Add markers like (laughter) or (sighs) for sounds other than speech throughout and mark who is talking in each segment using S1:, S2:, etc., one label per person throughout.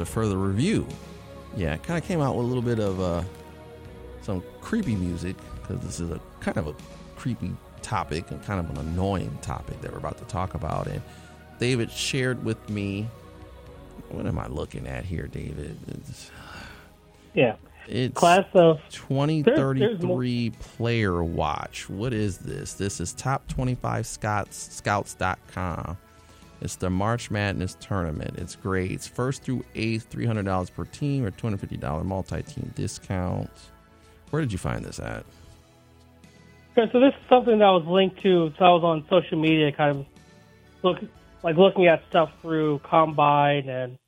S1: After further review, yeah, it kind of came out with a little bit of uh, some creepy music because this is a kind of a creepy topic and kind of an annoying topic that we're about to talk about. And David shared with me. What am I looking at here, David? It's,
S2: Yeah.
S1: it's
S2: Class of
S1: 2033 player watch. What is this? This is top 25 scouts scouts.com. It's the March Madness tournament. It's grades first through eighth, $300 per team or $250 multi-team discount. Where did you find this at?
S2: Okay, so this is something that was linked to. So I was on social media, kind of look like looking at stuff through Combine, and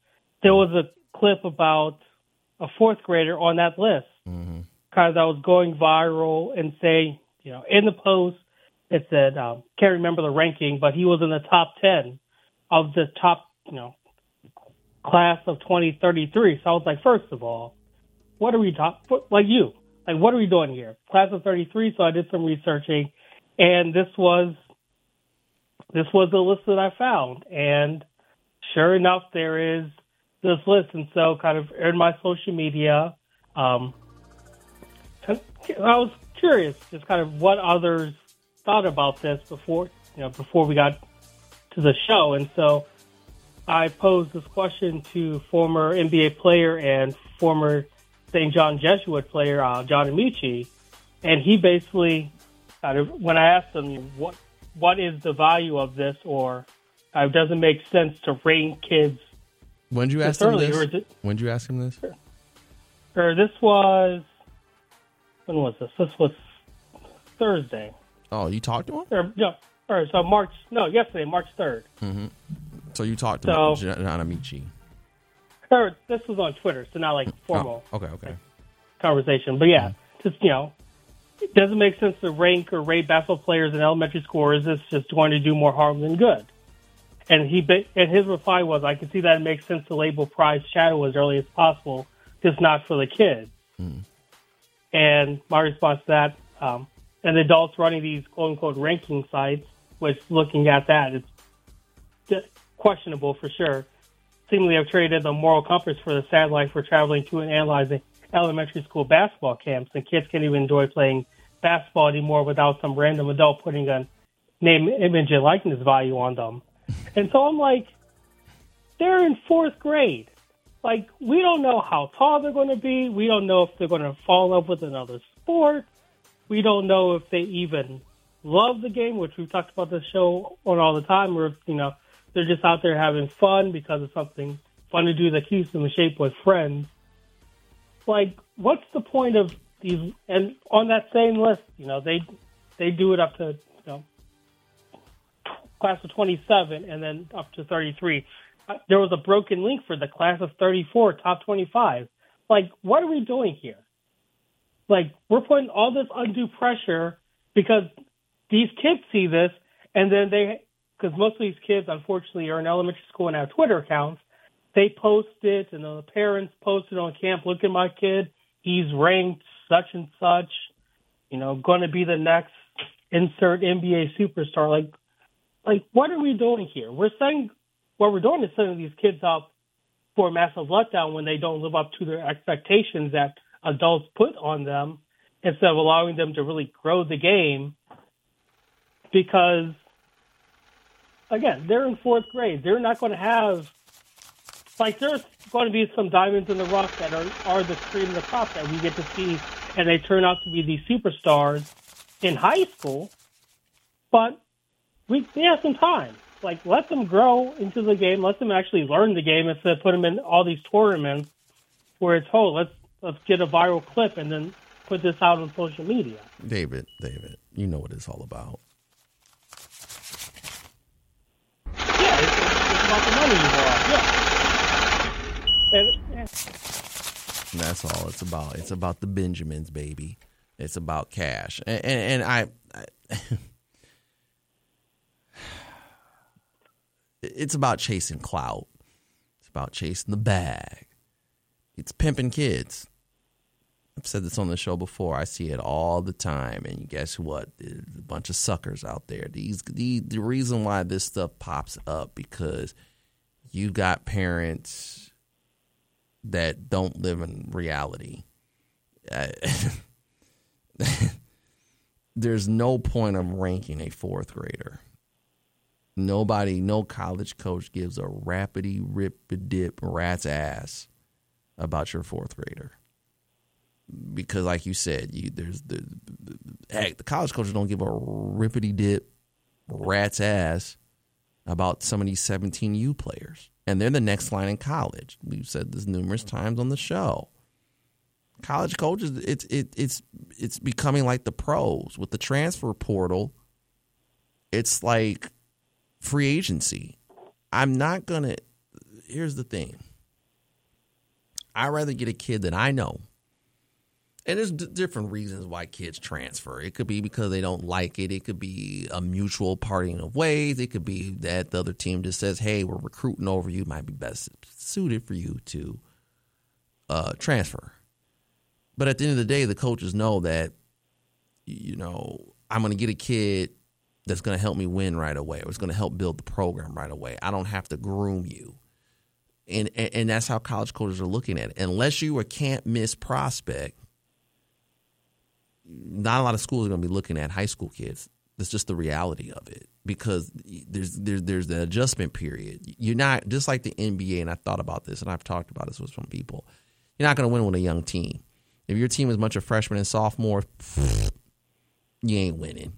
S2: there was a clip about a fourth grader on that list, kind of that was going viral and saying, you know, in the post it said um, can't remember the ranking, but he was in the top ten of the top, you know, class of 2033. So I was like, first of all, what are we talking? Like you, like what are we doing here? Class of 33. So I did some researching, and this was this was the list that I found, and sure enough, there is this list, and so kind of in my social media, um, I was curious, just kind of what others thought about this before, you know, before we got to the show, and so I posed this question to former NBA player and former St. John Jesuit player uh, John Amici, and he basically kind of when I asked him what what is the value of this, or uh, it doesn't make sense to rank kids.
S1: When did you ask him this?
S2: or it-
S1: When did you ask him this?
S2: Or this was when was this? This was Thursday.
S1: Oh, you talked to him?
S2: Or no, or so March. No, yesterday, March third. Mm-hmm.
S1: So you talked to
S2: So-
S1: John Amici.
S2: Or this was on Twitter, so not like oh, formal.
S1: Oh, okay, okay.
S2: conversation. But yeah, mm-hmm. just you know, it doesn't make sense to rank or rate basketball players in elementary school. Or is this just going to do more harm than good? And he and his reply was, "I can see that it makes sense to label prize shadow as early as possible, just not for the kids." Mm-hmm. And my response to that, um, and adults running these quote unquote ranking sites, which looking at that, it's questionable for sure. Seemingly have traded the moral compass for the sad life we're traveling to and analyzing elementary school basketball camps, and kids can't even enjoy playing basketball anymore without some random adult putting a name, image, and likeness value on them. (laughs) And so I'm like, they're in fourth grade. Like, we don't know how tall they're going to be. We don't know if they're going to fall in love with another sport. We don't know if they even love the game, which we've talked about this show on all the time, or you know, they're just out there having fun because it's something fun to do that keeps them in shape with friends. Like, what's the point of these? And on that same list, you know, they they do it up to you know class of 27 and then up to 33. Uh, There was a broken link for the class of 34, top 25. Like, what are we doing here? Like, we're putting all this undue pressure because these kids see this, and then they, because most of these kids, unfortunately, are in elementary school and have Twitter accounts. They post it, and then the parents post it on camp. Look at my kid; he's ranked such and such. You know, going to be the next insert NBA superstar. Like, like what are we doing here? We're saying what we're doing is setting these kids up for a massive letdown when they don't live up to their expectations that adults put on them instead of allowing them to really grow the game. Because again, they're in fourth grade. They're not going to have like there's going to be some diamonds in the rough that are are the cream of the crop that we get to see, and they turn out to be these superstars in high school. But we they have some time. Like let them grow into the game. Let them actually learn the game instead of put them in all these tournaments where it's oh let's let's get a viral clip and then put this out on social media.
S1: David, David, you know what it's all about.
S2: Yeah, it's, it's about the money you want. Yeah. And, and
S1: That's all it's about. It's about the Benjamins, baby. It's about cash, and and, and I, I (sighs) it's about chasing clout. It's about chasing the bag. It's pimping kids. I've said this on the show before. I see it all the time, and guess what? There's a bunch of suckers out there. These the the reason why this stuff pops up because you got parents that don't live in reality. (laughs) There's no point of ranking a fourth grader. Nobody, no college coach gives a rapidy rip dip rat's ass about your fourth grader. Because, like you said, you there's the, the heck the college coaches don't give a rippity dip rat's ass about some of these 17U players, and they're the next line in college. We've said this numerous times on the show. College coaches, it's it, it's it's becoming like the pros with the transfer portal. It's like free agency. I'm not gonna. Here's the thing. I'd rather get a kid that I know. And there's d- different reasons why kids transfer. It could be because they don't like it. It could be a mutual parting of ways. It could be that the other team just says, "Hey, we're recruiting over you. Might be best suited for you to uh, transfer." But at the end of the day, the coaches know that you know I'm going to get a kid that's going to help me win right away, or it's going to help build the program right away. I don't have to groom you and, and and that's how college coaches are looking at it. Unless you are a can't miss prospect, not a lot of schools are going to be looking at high school kids. That's just the reality of it because there's there's there's the adjustment period. You're not just like the NBA, and I thought about this, and I've talked about this with some people. You're not going to win with a young team. If your team is a bunch of freshmen and sophomores, (sniffs) you ain't winning.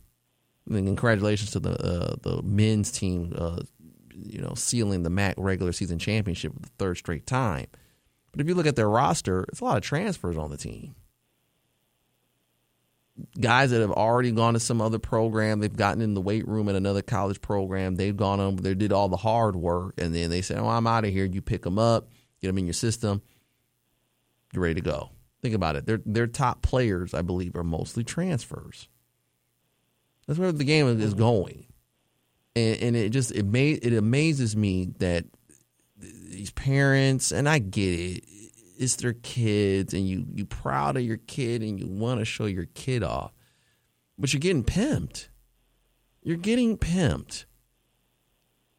S1: Congratulations to the uh, the men's team, uh, you know, sealing the MAC regular season championship for the third straight time. But if you look at their roster, it's a lot of transfers on the team. Guys that have already gone to some other program, they've gotten in the weight room at another college program, they've gone over, they did all the hard work, and then they say, "Oh, I'm out of here." You pick them up, get them in your system, you're ready to go. Think about it; their their top players, I believe, are mostly transfers. That's where the game is going, and, and it just it made it amazes me that these parents, and I get it, it's their kids, and you you proud of your kid, and you want to show your kid off, but you're getting pimped. You're getting pimped.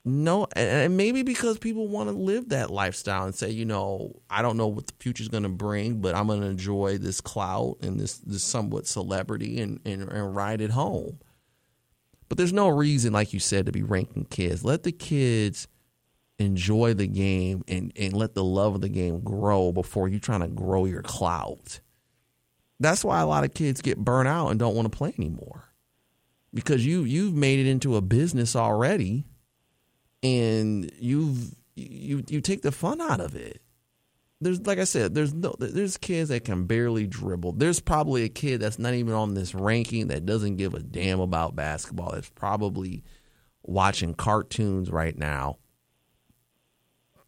S1: No, and maybe because people want to live that lifestyle and say, you know, I don't know what the future's going to bring, but I'm going to enjoy this clout and this this somewhat celebrity and, and and ride it home. But there's no reason, like you said, to be ranking kids. Let the kids enjoy the game and, and let the love of the game grow before you're trying to grow your clout. That's why a lot of kids get burnt out and don't want to play anymore. Because you you've made it into a business already and you've you you take the fun out of it there's like I said, there's no there's kids that can barely dribble. There's probably a kid that's not even on this ranking that doesn't give a damn about basketball. That's probably watching cartoons right now,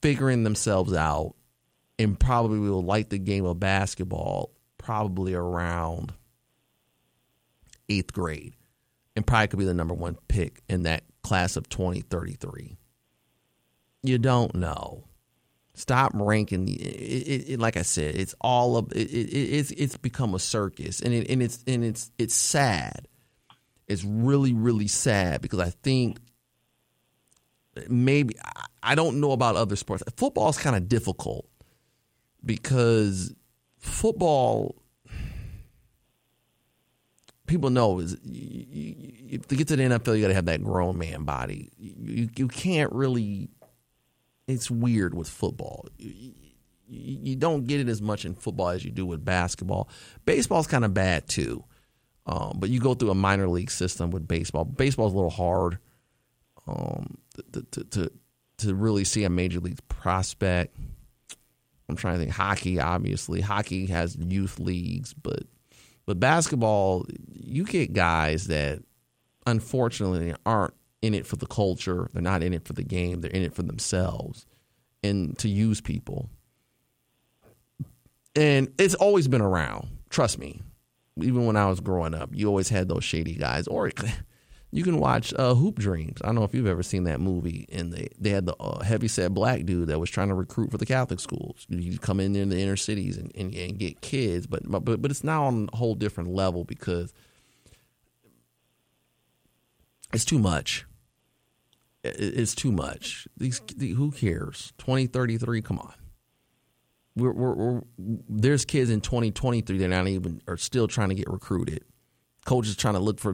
S1: figuring themselves out, and probably will like the game of basketball probably around eighth grade, and probably could be the number one pick in that class of 2033. You don't know Stop ranking. It, it, it, like I said, it's all of it, it's it's become a circus, and it, and it's and it's it's sad. It's really really sad because I think maybe I don't know about other sports. Football is kind of difficult because football people know is to get to the NFL, you got to have that grown man body. You you can't really. It's weird with football. You, you don't get it as much in football as you do with basketball. Baseball's kind of bad too, um, but you go through a minor league system with baseball. Baseball's a little hard um, to, to, to to really see a major league prospect. I'm trying to think. Hockey, obviously, hockey has youth leagues, but but basketball, you get guys that unfortunately aren't in it for the culture. They're not in it for the game. They're in it for themselves and to use people. And it's always been around. Trust me. Even when I was growing up, you always had those shady guys. Or (laughs) you can watch uh, Hoop Dreams. I don't know if you've ever seen that movie. And they, they had the uh, heavy set black dude that was trying to recruit for the Catholic schools. You come in in the inner cities and, and, and get kids, but, but but it's now on a whole different level because it's too much. It's too much. These who cares? Twenty thirty three. Come on. We're, we're, we're, there's kids in 2023 that not even are still trying to get recruited. Coaches trying to look for,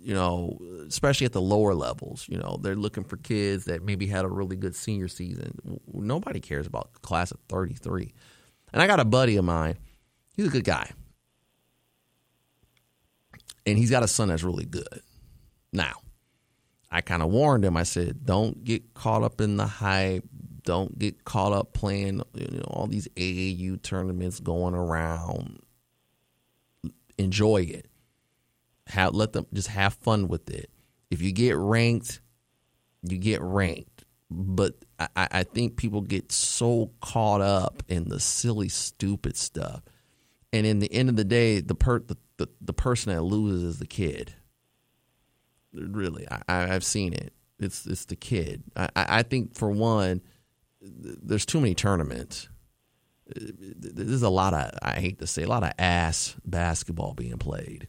S1: you know, especially at the lower levels. You know, they're looking for kids that maybe had a really good senior season. Nobody cares about class of 33. And I got a buddy of mine. He's a good guy, and he's got a son that's really good. Now, I kind of warned him. I said, "Don't get caught up in the hype. Don't get caught up playing you know, all these AAU tournaments going around. Enjoy it. Have let them just have fun with it. If you get ranked, you get ranked. But I, I think people get so caught up in the silly, stupid stuff, and in the end of the day, the per the, the, the person that loses is the kid really. I, have seen it. It's it's the kid. I, I think for one, there's too many tournaments. There's a lot of I hate to say a lot of ass basketball being played.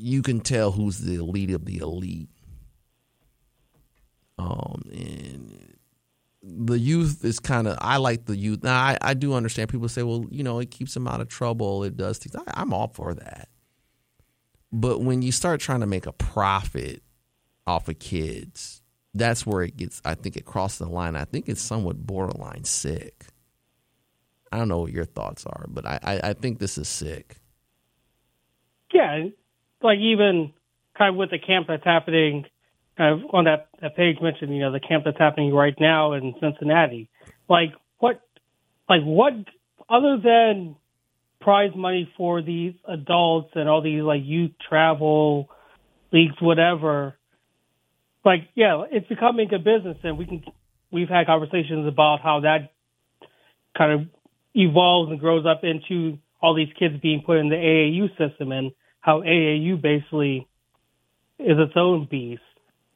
S1: You can tell who's the elite of the elite. Um, and the youth is kind of I like the youth. Now I, I do understand people say, well, you know, it keeps them out of trouble. It does things. I, I'm all for that. But when you start trying to make a profit off of kids, that's where it gets. I think it crosses the line. I think it's somewhat borderline sick. I don't know what your thoughts are, but I, I, I think this is sick.
S2: Yeah, like even kind of with the camp that's happening uh, on that, that page mentioned, you know, the camp that's happening right now in Cincinnati. Like what, like what, other than prize money for these adults and all these like youth travel leagues, whatever. Like, yeah, it's becoming a business, and we can. We've had conversations about how that kind of evolves and grows up into all these kids being put in the AAU system, and how AAU basically is its own beast.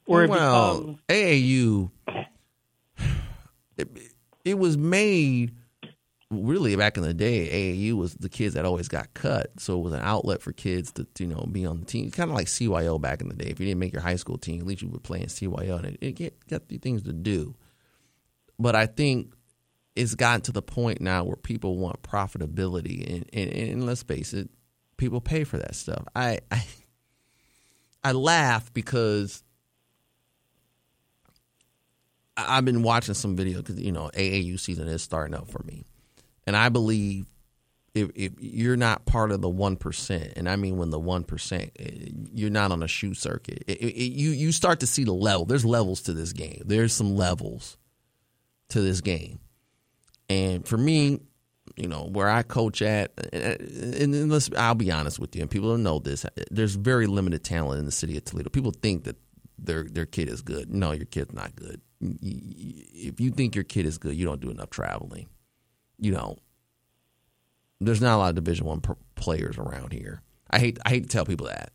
S1: Where well, becomes, AAU, it, it was made really back in the day, AAU was the kids that always got cut, so it was an outlet for kids to you know be on the team. Kind of like CYO back in the day. If you didn't make your high school team, at least you would play in CYO, and it, it got the things to do. But I think it's gotten to the point now where people want profitability, and, and, and let's face it, people pay for that stuff. I, I I laugh because I've been watching some video because you know AAU season is starting up for me, and I believe if, if you're not part of the one percent, and I mean when the one percent, eh, you're not on a shoe circuit. It, it, you you start to see the level. There's levels to this game. There's some levels to this game, and for me, you know where I coach at, eh, and, and let's I'll be honest with you, and people don't know this. There's very limited talent in the city of Toledo. People think that their their kid is good. No, your kid's not good. If you think your kid is good, you don't do enough traveling you know, there's not a lot of Division One players around here. I hate I hate to tell people that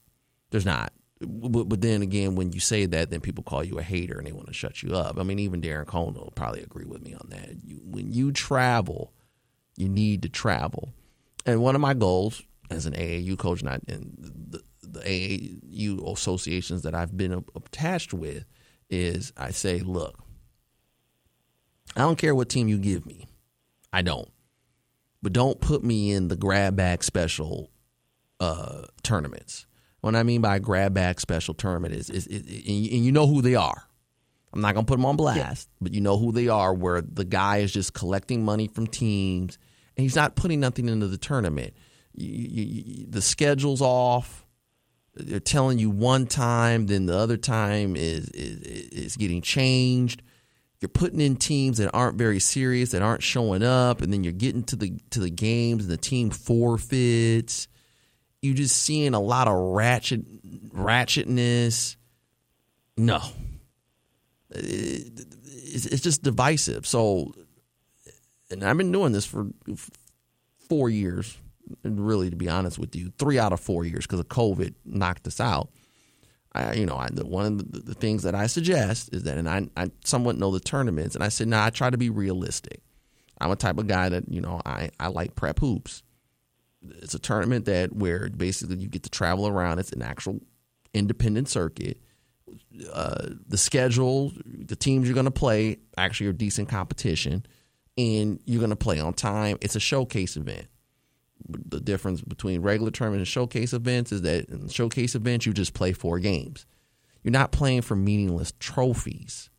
S1: there's not. But, but, then again, when you say that, then people call you a hater and they want to shut you up. I mean, even Darren Cohn will probably agree with me on that. You, when you travel, you need to travel. And one of my goals as an AAU coach, not in the, the AAU associations that I've been attached with, is I say, look, I don't care what team you give me. I don't. But don't put me in the grab bag special uh, tournaments. What I mean by grab bag special tournament is, is, is, and you know who they are. I'm not gonna put them on blast, yeah. but you know who they are. Where the guy is just collecting money from teams, and he's not putting nothing into the tournament. You, you, you, the schedule's off. They're telling you one time, then the other time is, is is getting changed. You're putting in teams that aren't very serious, that aren't showing up, and then you're getting to the to the games, and the team forfeits You're just seeing a lot of ratchet ratchetness. No, it's just divisive. So, and I've been doing this for four years, and really, to be honest with you, three out of four years because of COVID knocked us out. I, you know, I, one of the, the, things that I suggest is that, and I, I somewhat know the tournaments, and I said, now nah, I try to be realistic. I'm a type of guy that you know I, I like prep hoops it's a tournament that where basically you get to travel around. It's an actual independent circuit. Uh, the schedule, the teams you're going to play actually are decent competition, and you're going to play on time. It's a showcase event. The difference between regular tournament and showcase events is that in showcase events you just play four games. You're not playing for meaningless trophies.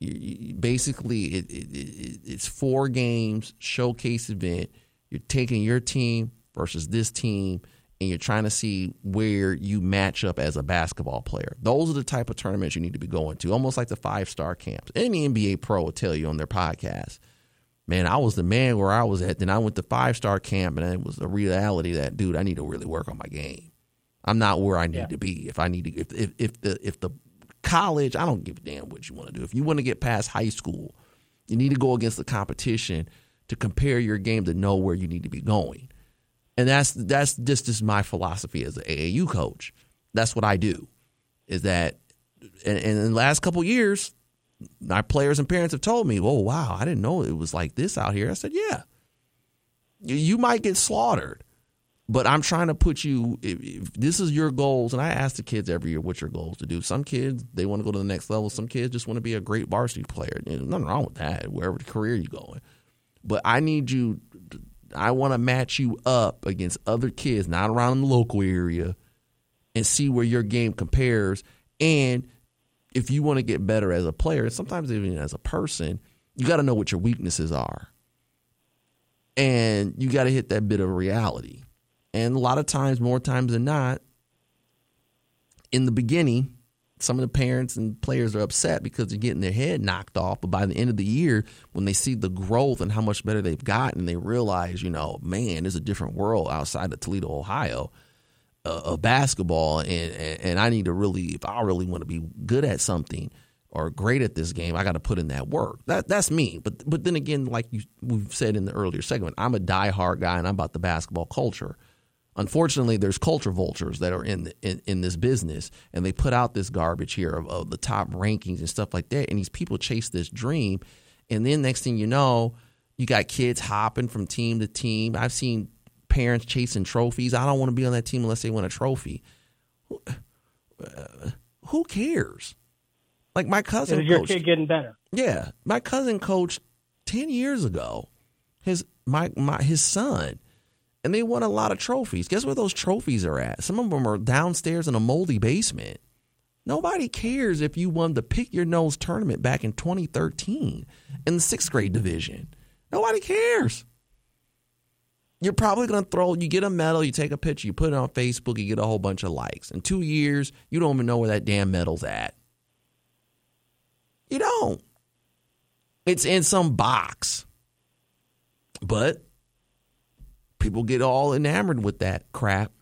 S1: You, you, basically, it, it, it, it's four games showcase event. You're taking your team versus this team and you're trying to see where you match up as a basketball player. Those are the type of tournaments you need to be going to, almost like the five star camps. Any NBA pro will tell you on their podcast, man, I was the man where I was at. Then I went to five star camp, and it was a reality that, dude, I need to really work on my game. I'm not where I need yeah. to be. If I need to, if, if if the if the college, I don't give a damn what you want to do. If you want to get past high school, you need to go against the competition to compare your game to know where you need to be going. And that's that's just just my philosophy as an AAU coach. That's what I do. Is that and, and in the last couple years, my players and parents have told me, "Oh wow, I didn't know it was like this out here." I said, "Yeah, you might get slaughtered, but I'm trying to put you. If, if this is your goals, and I ask the kids every year, "What's your goals to do?" Some kids they want to go to the next level. Some kids just want to be a great varsity player. There's nothing wrong with that. Wherever the career you're going, but I need you I want to match you up against other kids not around the local area and see where your game compares. And if you want to get better as a player, sometimes even as a person, you got to know what your weaknesses are. And you got to hit that bit of reality. And a lot of times, more times than not, in the beginning, some of the parents and players are upset because they're getting their head knocked off. But by the end of the year, when they see the growth and how much better they've gotten, they realize, you know, man, there's a different world outside of Toledo, Ohio, of basketball, and, and, I need to really, if I really want to be good at something or great at this game, I got to put in that work. That that's me. But but then again, like you we've said in the earlier segment, I'm a diehard guy, and I'm about the basketball culture. Unfortunately, there's culture vultures that are in, in, in this business, and they put out this garbage here of, of the top rankings and stuff like that. And these people chase this dream, and then next thing you know, you got kids hopping from team to team. I've seen parents chasing trophies. I don't want to be on that team unless they win a trophy. Who, uh, who cares? Like my cousin,
S2: is your coached, kid getting better?
S1: Yeah, my cousin coached ten years ago. His my my his son and they won a lot of trophies. Guess where those trophies are at? Some of them are downstairs in a moldy basement. Nobody cares if you won the pick your nose tournament back in 2013 in the sixth grade division. Nobody cares. You're probably going to throw, you get a medal, you take a picture, you put it on Facebook, you get a whole bunch of likes. In two years, you don't even know where that damn medal's at. You don't. It's in some box. But people get all enamored with that crap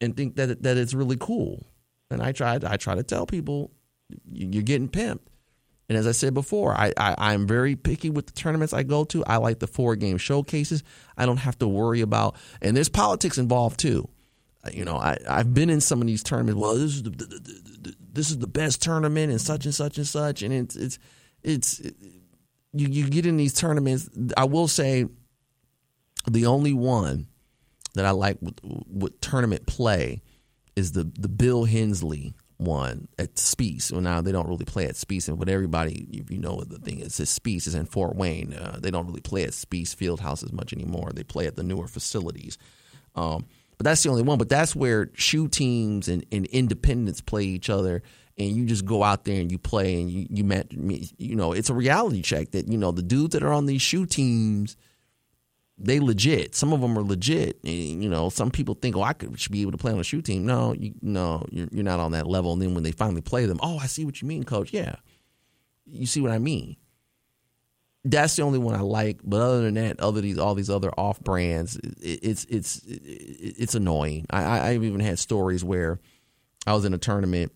S1: and think that that it's really cool. And I try I try to tell people you're getting pimped. And as I said before, I, I am very picky with the tournaments I go to. I like the four game showcases. I don't have to worry about and there's politics involved too. Uh, you know, I I've been in some of these tournaments. Well, this is the, the, the, this is the best tournament and such and such and such, and it's it's it's it, you you get in these tournaments. I will say the only one that I like with, with tournament play is the the Bill Hensley one at Spiece. Well, now they don't really play at Spiece, but everybody, if you know the thing is, Spiece is in Fort Wayne. Uh, they don't really play at Spiece Fieldhouse as much anymore. They play at the newer facilities. Um, but that's the only one. But that's where shoe teams and, and independents play each other, and you just go out there and you play, and you you met, me. you know, it's a reality check that you know the dudes that are on these shoe teams, they legit. Some of them are legit. You know, some people think, oh, I could should be able to play on a shoe team. No, you, no, you're, you're not on that level. And then when they finally play them, oh, I see what you mean, coach. Yeah, you see what I mean that's the only one I like. But other than that, other these all these other off brands, it, it's it's it's annoying. I, I've even had stories where I was in a tournament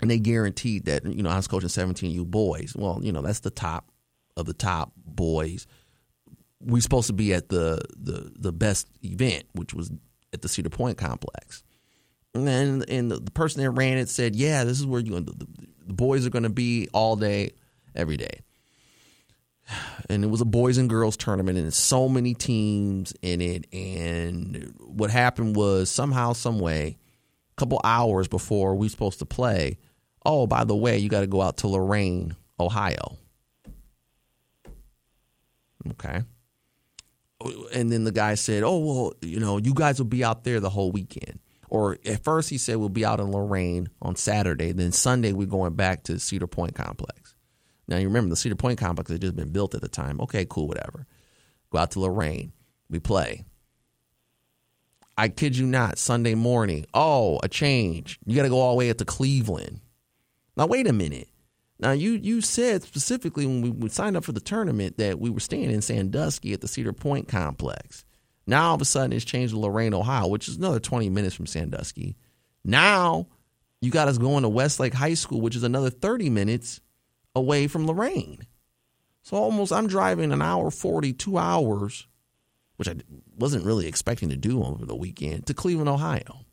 S1: and they guaranteed that you know I was coaching 17U boys. Well, you know that's the top of the top boys. We supposed to be at the the the best event, which was at the Cedar Point complex. And then and the, the person that ran it said, "Yeah, this is where you the, the boys are going to be all day, every day." and it was a boys and girls tournament and so many teams in it and what happened was somehow some way a couple hours before we were supposed to play oh by the way you got to go out to lorain ohio okay and then the guy said oh well you know you guys will be out there the whole weekend or at first he said we'll be out in Lorain on saturday then sunday we're going back to cedar point complex now you remember the Cedar Point complex had just been built at the time. Okay, cool, whatever. Go out to Lorain. We play. I kid you not, Sunday morning. Oh, a change. You got to go all the way up to Cleveland. Now wait a minute. Now you you said specifically when we, we signed up for the tournament that we were staying in Sandusky at the Cedar Point complex. Now all of a sudden it's changed to Lorain, Ohio, which is another 20 minutes from Sandusky. Now you got us going to Westlake High School, which is another 30 minutes away from Lorain. So almost I'm driving an hour 40, two hours, which I wasn't really expecting to do over the weekend, to Cleveland, Ohio.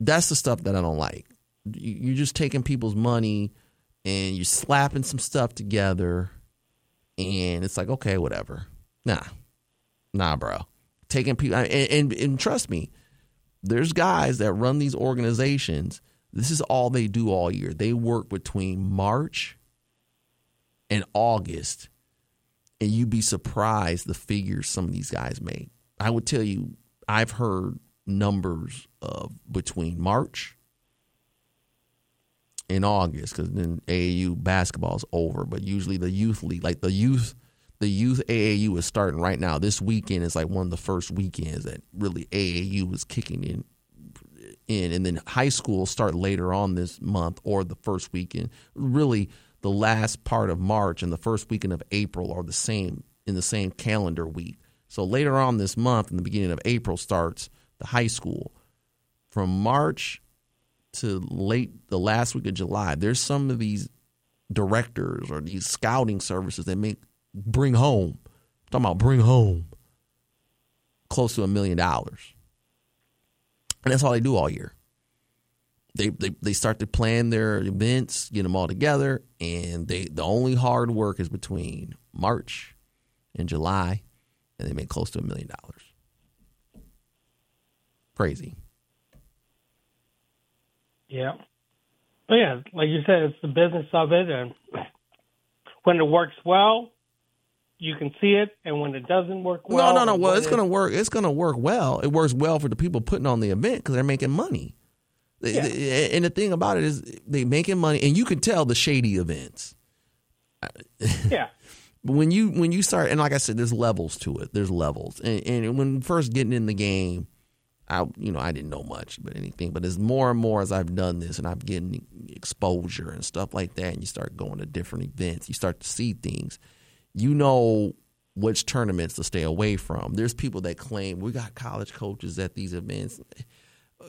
S1: That's the stuff that I don't like. You're just taking people's money and you're slapping some stuff together, and it's like, okay, whatever. Nah, nah, bro. Taking people, and, and, and trust me, there's guys that run these organizations – this is all they do all year. They work between March and August, and you'd be surprised the figures some of these guys make. I would tell you, I've heard numbers of between March and August because then AAU basketball is over. But usually the youth league, like the youth, the youth AAU is starting right now. This weekend is like one of the first weekends that really AAU is kicking in in, and then high school start later on this month or the first weekend. Really, the last part of March and the first weekend of April are the same in the same calendar week. So later on this month, in the beginning of April, starts the high school. From March to late the last week of July, there's some of these directors or these scouting services that make bring home. I'm talking about bring home close to a million dollars and that's all they do all year. They, they they start to plan their events, get them all together, and they the only hard work is between March and July, and they make close to a million dollars. Crazy.
S2: Yeah. But yeah, like you said, it's the business of it, and when it works well, you can see it, and when it doesn't work well,
S1: no, no, no. Well, it's going to work. It's going to work well. It works well for the people putting on the event because they're making money. Yeah. And the thing about it is, they making money, and you can tell the shady events. (laughs)
S2: Yeah.
S1: when you when you start, and like I said, there's levels to it. There's levels, and, and when first getting in the game, I you know I didn't know much but anything, but as more and more as I've done this, and I'm getting exposure and stuff like that, and you start going to different events, you start to see things you know which tournaments to stay away from. There's people that claim we got college coaches at these events.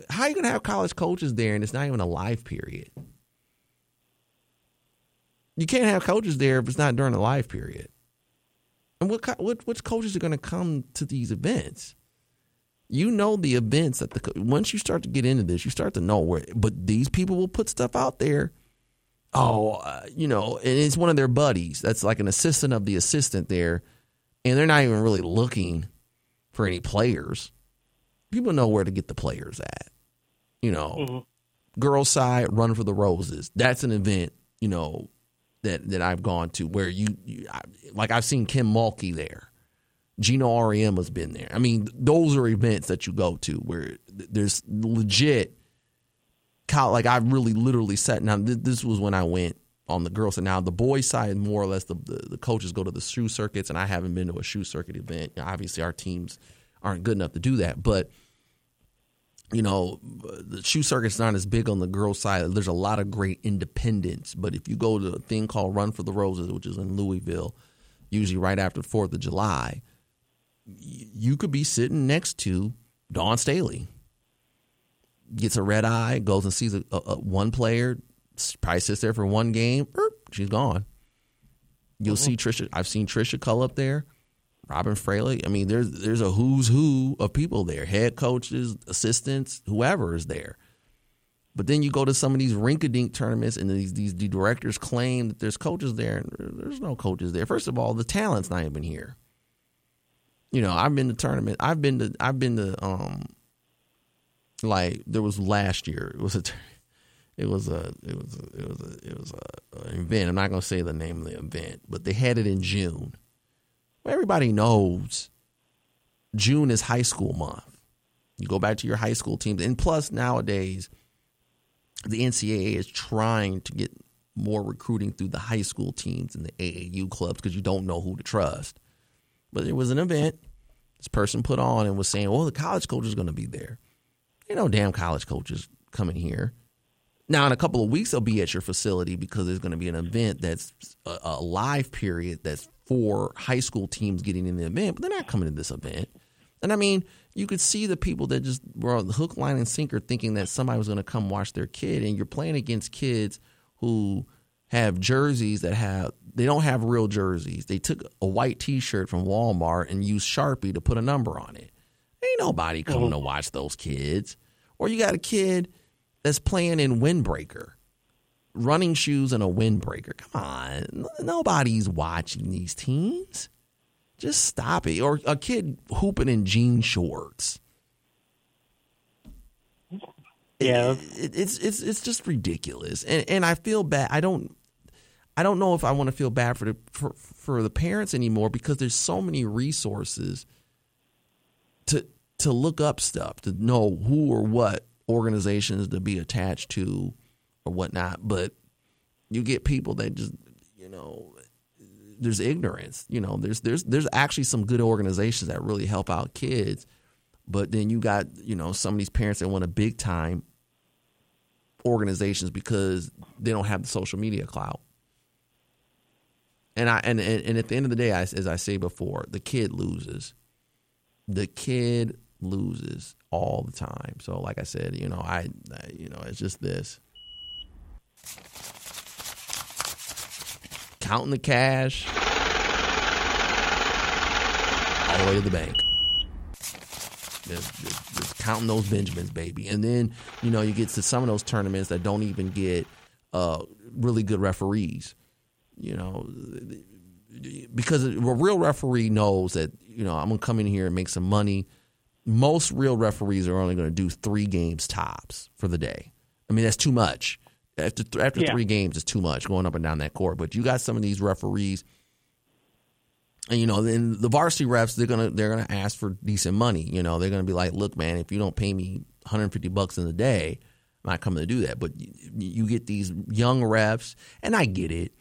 S1: How are you going to have college coaches there and it's not even a live period? You can't have coaches there if it's not during a live period. And what what which coaches are going to come to these events? You know the events that the once you start to get into this, you start to know where. But these people will put stuff out there oh, uh, you know, and it's one of their buddies that's like an assistant of the assistant there, and they're not even really looking for any players. People know where to get the players at. You know, mm-hmm. girls side run for the roses. That's an event, you know, that that I've gone to where you, you I, like I've seen Kim Mulkey there. Geno Auriemma has been there. I mean, those are events that you go to where there's legit. Like I really literally sat. Now this was when I went on the girls' side. Now the boys' side, more or less, the, the, the coaches go to the shoe circuits, and I haven't been to a shoe circuit event. Obviously, our teams aren't good enough to do that, but you know, the shoe circuit's not as big on the girls' side. There's a lot of great independents, but if you go to a thing called Run for the Roses, which is in Louisville, usually right after Fourth of July, you could be sitting next to Dawn Staley. Gets a red eye, goes and sees a, a, a one player, probably sits there for one game, she's gone. You'll mm-hmm. see Tricia. I've seen Tricia Cullop there. Robyn Fralick. I mean, there's there's a who's who of people there, head coaches, assistants, whoever is there. But then you go to some of these rink-a-dink tournaments, and these these the directors claim that there's coaches there, and there's no coaches there. First of all, the talent's not even here. You know, I've been to tournament. I've been to I've been to um like there was last year. It was a (laughs) it was a it was a, it was a, it was a, event. I'm not going to say the name of the event, but they had it in June everybody knows June is high school month. You go back to your high school teams. And plus, nowadays, the NCAA is trying to get more recruiting through the high school teams and the AAU clubs because you don't know who to trust. But it was an event this person put on and was saying, well, the college coach is going to be there. You know, damn college coaches coming here. Now, in a couple of weeks, they'll be at your facility because there's going to be an event that's a, a live period that's for high school teams getting in the event, but they're not coming to this event. And I mean, you could see the people that just were on the hook, line, and sinker thinking that somebody was going to come watch their kid. And you're playing against kids who have jerseys that have, they don't have real jerseys. They took a white t shirt from Walmart and used Sharpie to put a number on it. Ain't nobody coming mm-hmm. to watch those kids. Or you got a kid that's playing in Windbreaker running shoes and a windbreaker. Come on, nobody's watching these teams. Just stop it. Or a kid hooping in jean shorts.
S2: Yeah,
S1: it, it's it's it's just ridiculous, and and I feel bad. I don't I don't know if I want to feel bad for the for, for the parents anymore because there's so many resources to to look up stuff to know who or what organizations to be attached to or whatnot. But you get people that just, you know, there's ignorance. You know, there's there's there's actually some good organizations that really help out kids, but then you got you know some of these parents that want a big time organizations because they don't have the social media clout. And I and, and, and at the end of the day, I, as I say before, the kid loses. The kid loses all the time. So, like I said, you know, I, I you know, it's just this. Counting the cash all the way to the bank. Just, just, just, counting those Benjamins, baby. And then, you know, you get to some of those tournaments that don't even get uh, really good referees. You know, because a real referee knows that, you know, I'm going to come in here and make some money. Most real referees are only going to do three games tops for the day. I mean, that's too much after th- after yeah. three games is too much going up and down that court. But you got some of these referees, and you know, then the varsity refs they're gonna they're gonna ask for decent money. You know, they're gonna be like, look, man, if you don't pay me 150 bucks in a day, I'm not coming to do that. But you, you get these young refs, and I get it.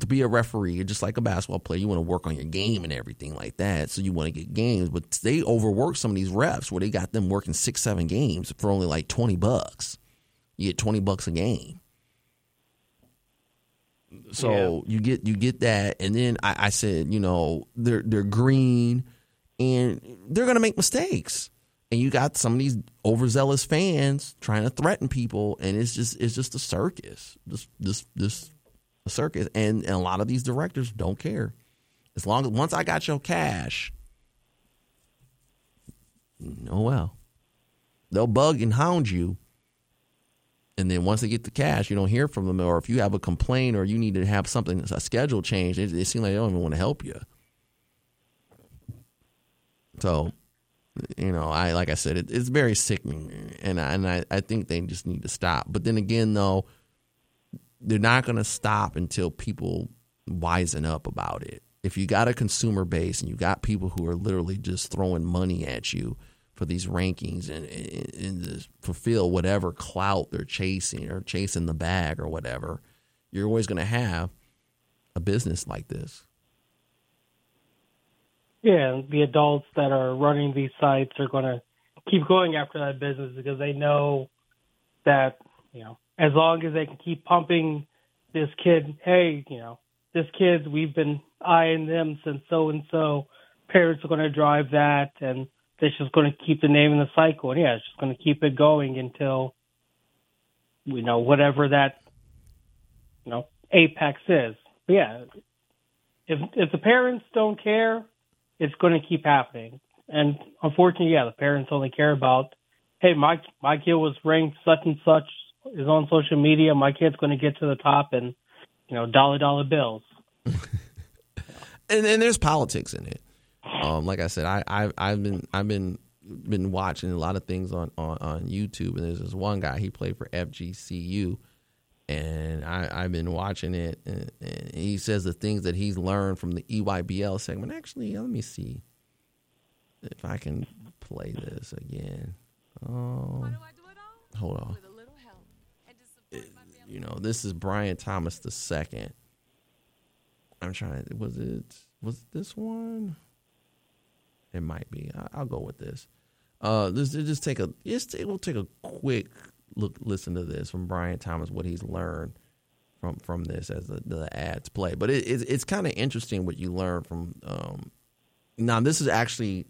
S1: To be a referee, you're just like a basketball player, you want to work on your game and everything like that. So you want to get games, but they overwork some of these refs where they got them working six, seven games for only like twenty bucks you get 20 bucks a game. So yeah. you get you get that, and then I, I, said, you know, they're they're green, and they're gonna make mistakes, and you got some of these overzealous fans trying to threaten people, and it's just it's just a circus, this this this circus, and, and a lot of these directors don't care. As long as once I got your cash, oh well, they'll bug and hound you and then once they get the cash, you don't hear from them. Or if you have a complaint or you need to have something, a schedule change, it, it seems like they don't even want to help you. So, you know, I like I said, it, it's very sickening, and I, and I, I think they just need to stop. But then again, though, they're not going to stop until people wisen up about it. if you got a consumer base and you got people who are literally just throwing money at you for these rankings and, and, and fulfill whatever clout they're chasing or chasing the bag or whatever, you're always going to have a business like this.
S2: Yeah, the adults that are running these sites are going to keep going after that business because they know that, you know, as long as they can keep pumping this kid, hey, you know, this kid, we've been eyeing them since so and so. Parents are going to drive that, and it's just going to keep the name in the cycle. And yeah, it's just going to keep it going until, you know, whatever that, you know, apex is. But yeah, if if the parents don't care, it's going to keep happening. And unfortunately, yeah, the parents only care about, hey, my my kid was ranked such and such is on social media. My kid's going to get to the top and you know dollar dollar bills. (laughs)
S1: and and there's politics in it. Um, like I said, I, I I've been I've been been watching a lot of things on, on, on YouTube, and there's this one guy he played for FGCU, and I I've been watching it, and, and he says the things that he's learned from the EYBL segment. Actually, let me see if I can play this again. Oh, hold on. You know, this is Brian Thomas the second. I'm trying. Was it was this one? It might be. I, will go with this. Uh, this just take a just we'll take a quick look, listen to this from Brian Thomas, what he's learned from from this as the, the ads play. But it, it's it's kind of interesting what you learn from. Um, now this is actually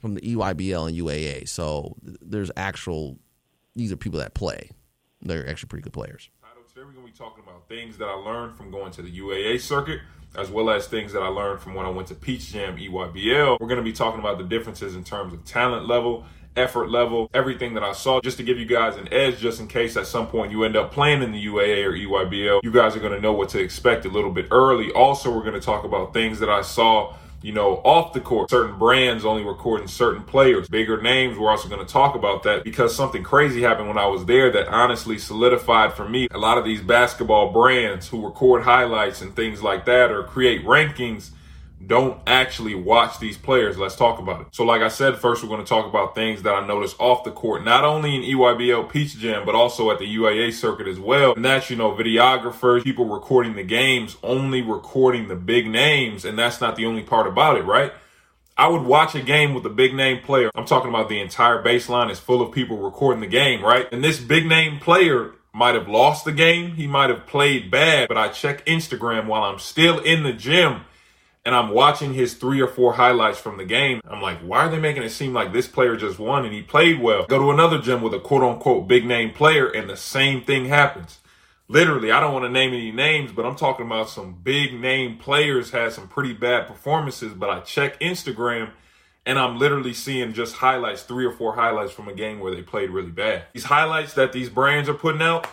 S1: from the EYBL and UAA, so there's actual. These are people that play. They're actually pretty good players.
S3: Today we're gonna be talking about things that I learned from going to the UAA circuit as well as things that I learned from when I went to Peach Jam EYBL. We're going to be talking about the differences in terms of talent level, effort level, everything that I saw, just to give you guys an edge, just in case at some point you end up playing in the UAA or EYBL. You guys are going to know what to expect a little bit early. Also, we're going to talk about things that I saw you know, off the court, certain brands only recording certain players, bigger names. We're also going to talk about that because something crazy happened when I was there that honestly solidified for me a lot of these basketball brands who record highlights and things like that or create rankings don't actually watch these players. Let's talk about it. So, like I said, first we're going to talk about things that I noticed off the court, not only in EYBL Peach Jam, but also at the UAA circuit as well. And that's, you know, videographers, people recording the games, only recording the big names. And that's not the only part about it, right? I would watch a game with a big name player. I'm talking about the entire baseline is full of people recording the game, right? And this big name player might have lost the game. He might have played bad, but I check Instagram while I'm still in the gym and I'm watching his three or four highlights from the game. I'm like, why are they making it seem like this player just won and he played well? Go to another gym with a quote unquote big name player and the same thing happens. Literally, I don't want to name any names, but I'm talking about some big name players had some pretty bad performances, but I check Instagram and I'm literally seeing just highlights, three or four highlights from a game where they played really bad. These highlights that these brands are putting out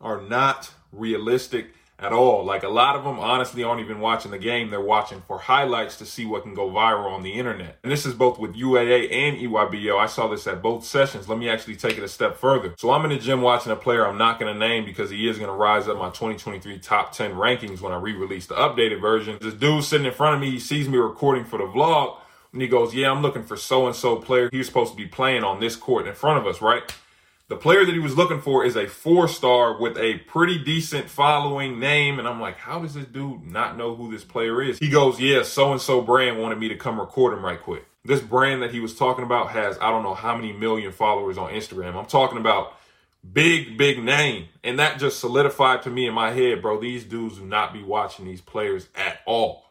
S3: are not realistic at all. Like a lot of them honestly aren't even watching the game. They're watching for highlights to see what can go viral on the internet. And this is both with UAA and EYBL. I saw this at both sessions. Let me actually take it a step further. So I'm in the gym watching a player I'm not going to name because he is going to rise up my 2023 top 10 rankings when I re-release the updated version. This dude sitting in front of me, he sees me recording for the vlog and he goes, yeah, I'm looking for so-and-so player. He's supposed to be playing on this court in front of us, right? The player that he was looking for is a four star with a pretty decent following name. And I'm like, how does this dude not know who this player is? He goes, yeah, so and so brand wanted me to come record him right quick. This brand that he was talking about has, I don't know how many million followers on Instagram. I'm talking about big, big name. And that just solidified to me in my head, bro, these dudes do not be watching these players at all.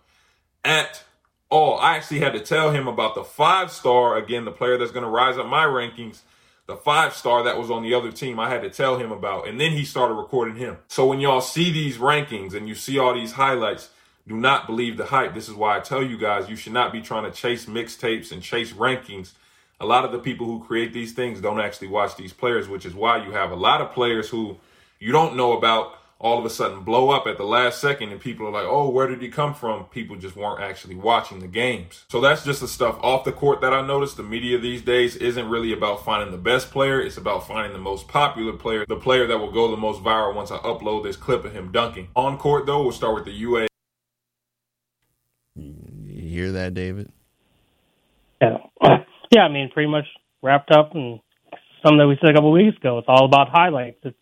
S3: At all. I actually had to tell him about the five star, again, the player that's going to rise up my rankings the five star that was on the other team I had to tell him about. And then he started recording him. So when y'all see these rankings and you see all these highlights, do not believe the hype. This is why I tell you guys you should not be trying to chase mixtapes and chase rankings. A lot of the people who create these things don't actually watch these players, which is why you have a lot of players who you don't know about all of a sudden blow up at the last second and people are like, oh, where did he come from? People just weren't actually watching the games. So that's just the stuff off the court that I noticed. The media these days isn't really about finding the best player. It's about finding the most popular player, the player that will go the most viral once I upload this clip of him dunking. On court though, we'll start with the UA
S1: You hear that, David?
S2: Yeah, (clears throat) yeah. I mean, pretty much wrapped up and something that we said a couple of weeks ago. It's all about highlights. It's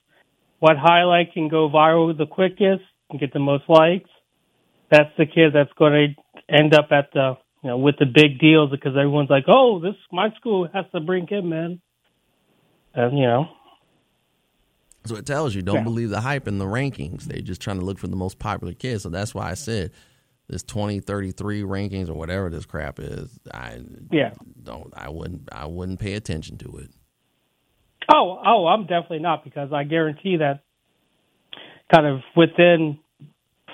S2: what highlight can go viral the quickest and get the most likes. That's the kid that's going to end up at the you know with the big deals because everyone's like, oh, this my school has to bring him in, and you know.
S1: So it tells you don't
S2: Yeah.
S1: believe the hype in the rankings. They're just trying to look for the most popular kids. So that's why I said this 20, 33 rankings or whatever this crap is. I
S2: Yeah.
S1: don't. I wouldn't. I wouldn't pay attention to it.
S2: Oh, oh, I'm definitely not because I guarantee that kind of within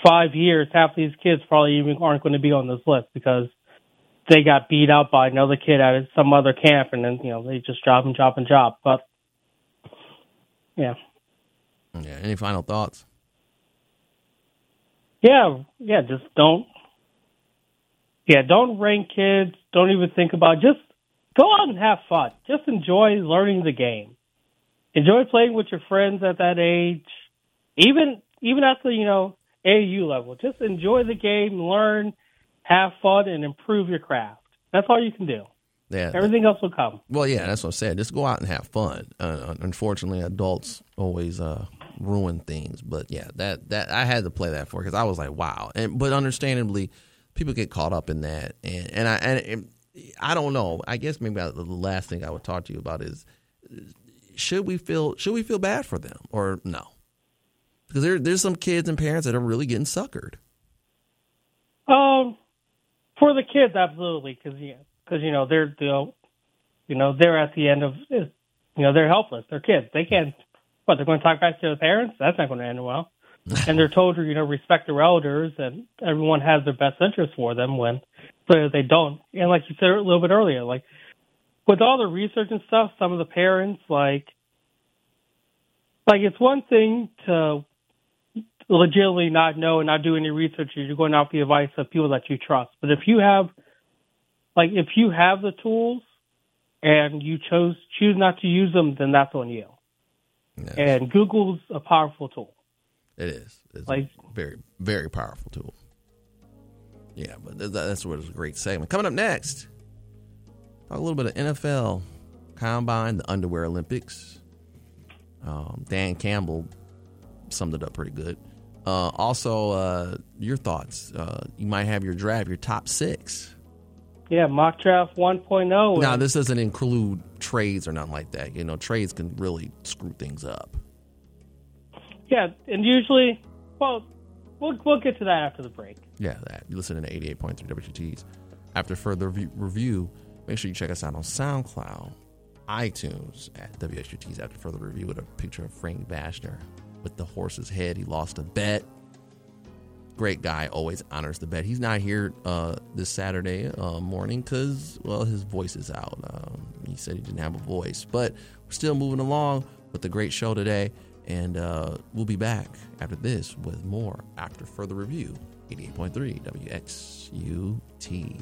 S2: five years, half these kids probably even aren't going to be on this list because they got beat out by another kid at some other camp, and then you know they just drop and drop and drop. But yeah,
S1: Yeah. Any final thoughts?
S2: yeah, yeah. Just don't. Yeah, don't rank kids. Don't even think about. Just go out and have fun. Just enjoy learning the game. Enjoy playing with your friends at that age. Even even at the you know AAU level. Just enjoy the game, learn, have fun, and improve your craft. That's all you can do.
S1: Yeah.
S2: Everything else will come.
S1: Well, yeah, that's what I said. Just go out and have fun. Uh, unfortunately, adults always uh, ruin things. But yeah, that that I had to play that for because I was like, wow. And but understandably, people get caught up in that, and and I and, and I don't know. I guess maybe the last thing I would talk to you about is should we feel should we feel bad for them or no? Because there there's some kids and parents that are really getting suckered.
S2: Um, for the kids, absolutely, because yeah, because you know they're know, you know they're at the end of you know they're helpless. They're kids. They can't. What they're going to talk back to their parents? That's not going to end well. (laughs) and they're told to you know respect their elders, and everyone has their best interest for them. When they don't, and like you said a little bit earlier, like with all the research and stuff, some of the parents like like it's one thing to legitimately not know and not do any research, you're going off the advice of people that you trust. But if you have, like, if you have the tools and you chose choose not to use them, then that's on you.
S1: Yeah,
S2: And Google's a powerful tool.
S1: it is. It's
S2: like-
S1: a very very powerful tool. Yeah, but that's what was a great segment. Coming up next, talk a little bit of NFL combine, the underwear Olympics. Um, Dan Campbell summed it up pretty good. Uh, also, uh, your thoughts. Uh, you might have your draft, your top six.
S2: Yeah, mock draft 1.0.
S1: Now, this doesn't include trades or nothing like that. You know, trades can really screw things up.
S2: yeah, and usually, well, we'll we'll get to that after the break.
S1: Yeah, that. You listen to 88.3 WXUT's. After further review, review, make sure you check us out on SoundCloud, iTunes at WXUT's after further review with a picture of Frank Bashner with the horse's head. He lost a bet. Great guy, always honors the bet. He's not here uh, this Saturday uh, morning because, well, his voice is out. Um, he said he didn't have a voice, but we're still moving along with the great show today. And uh, we'll be back after this with more after further review. 88.3 WXUT.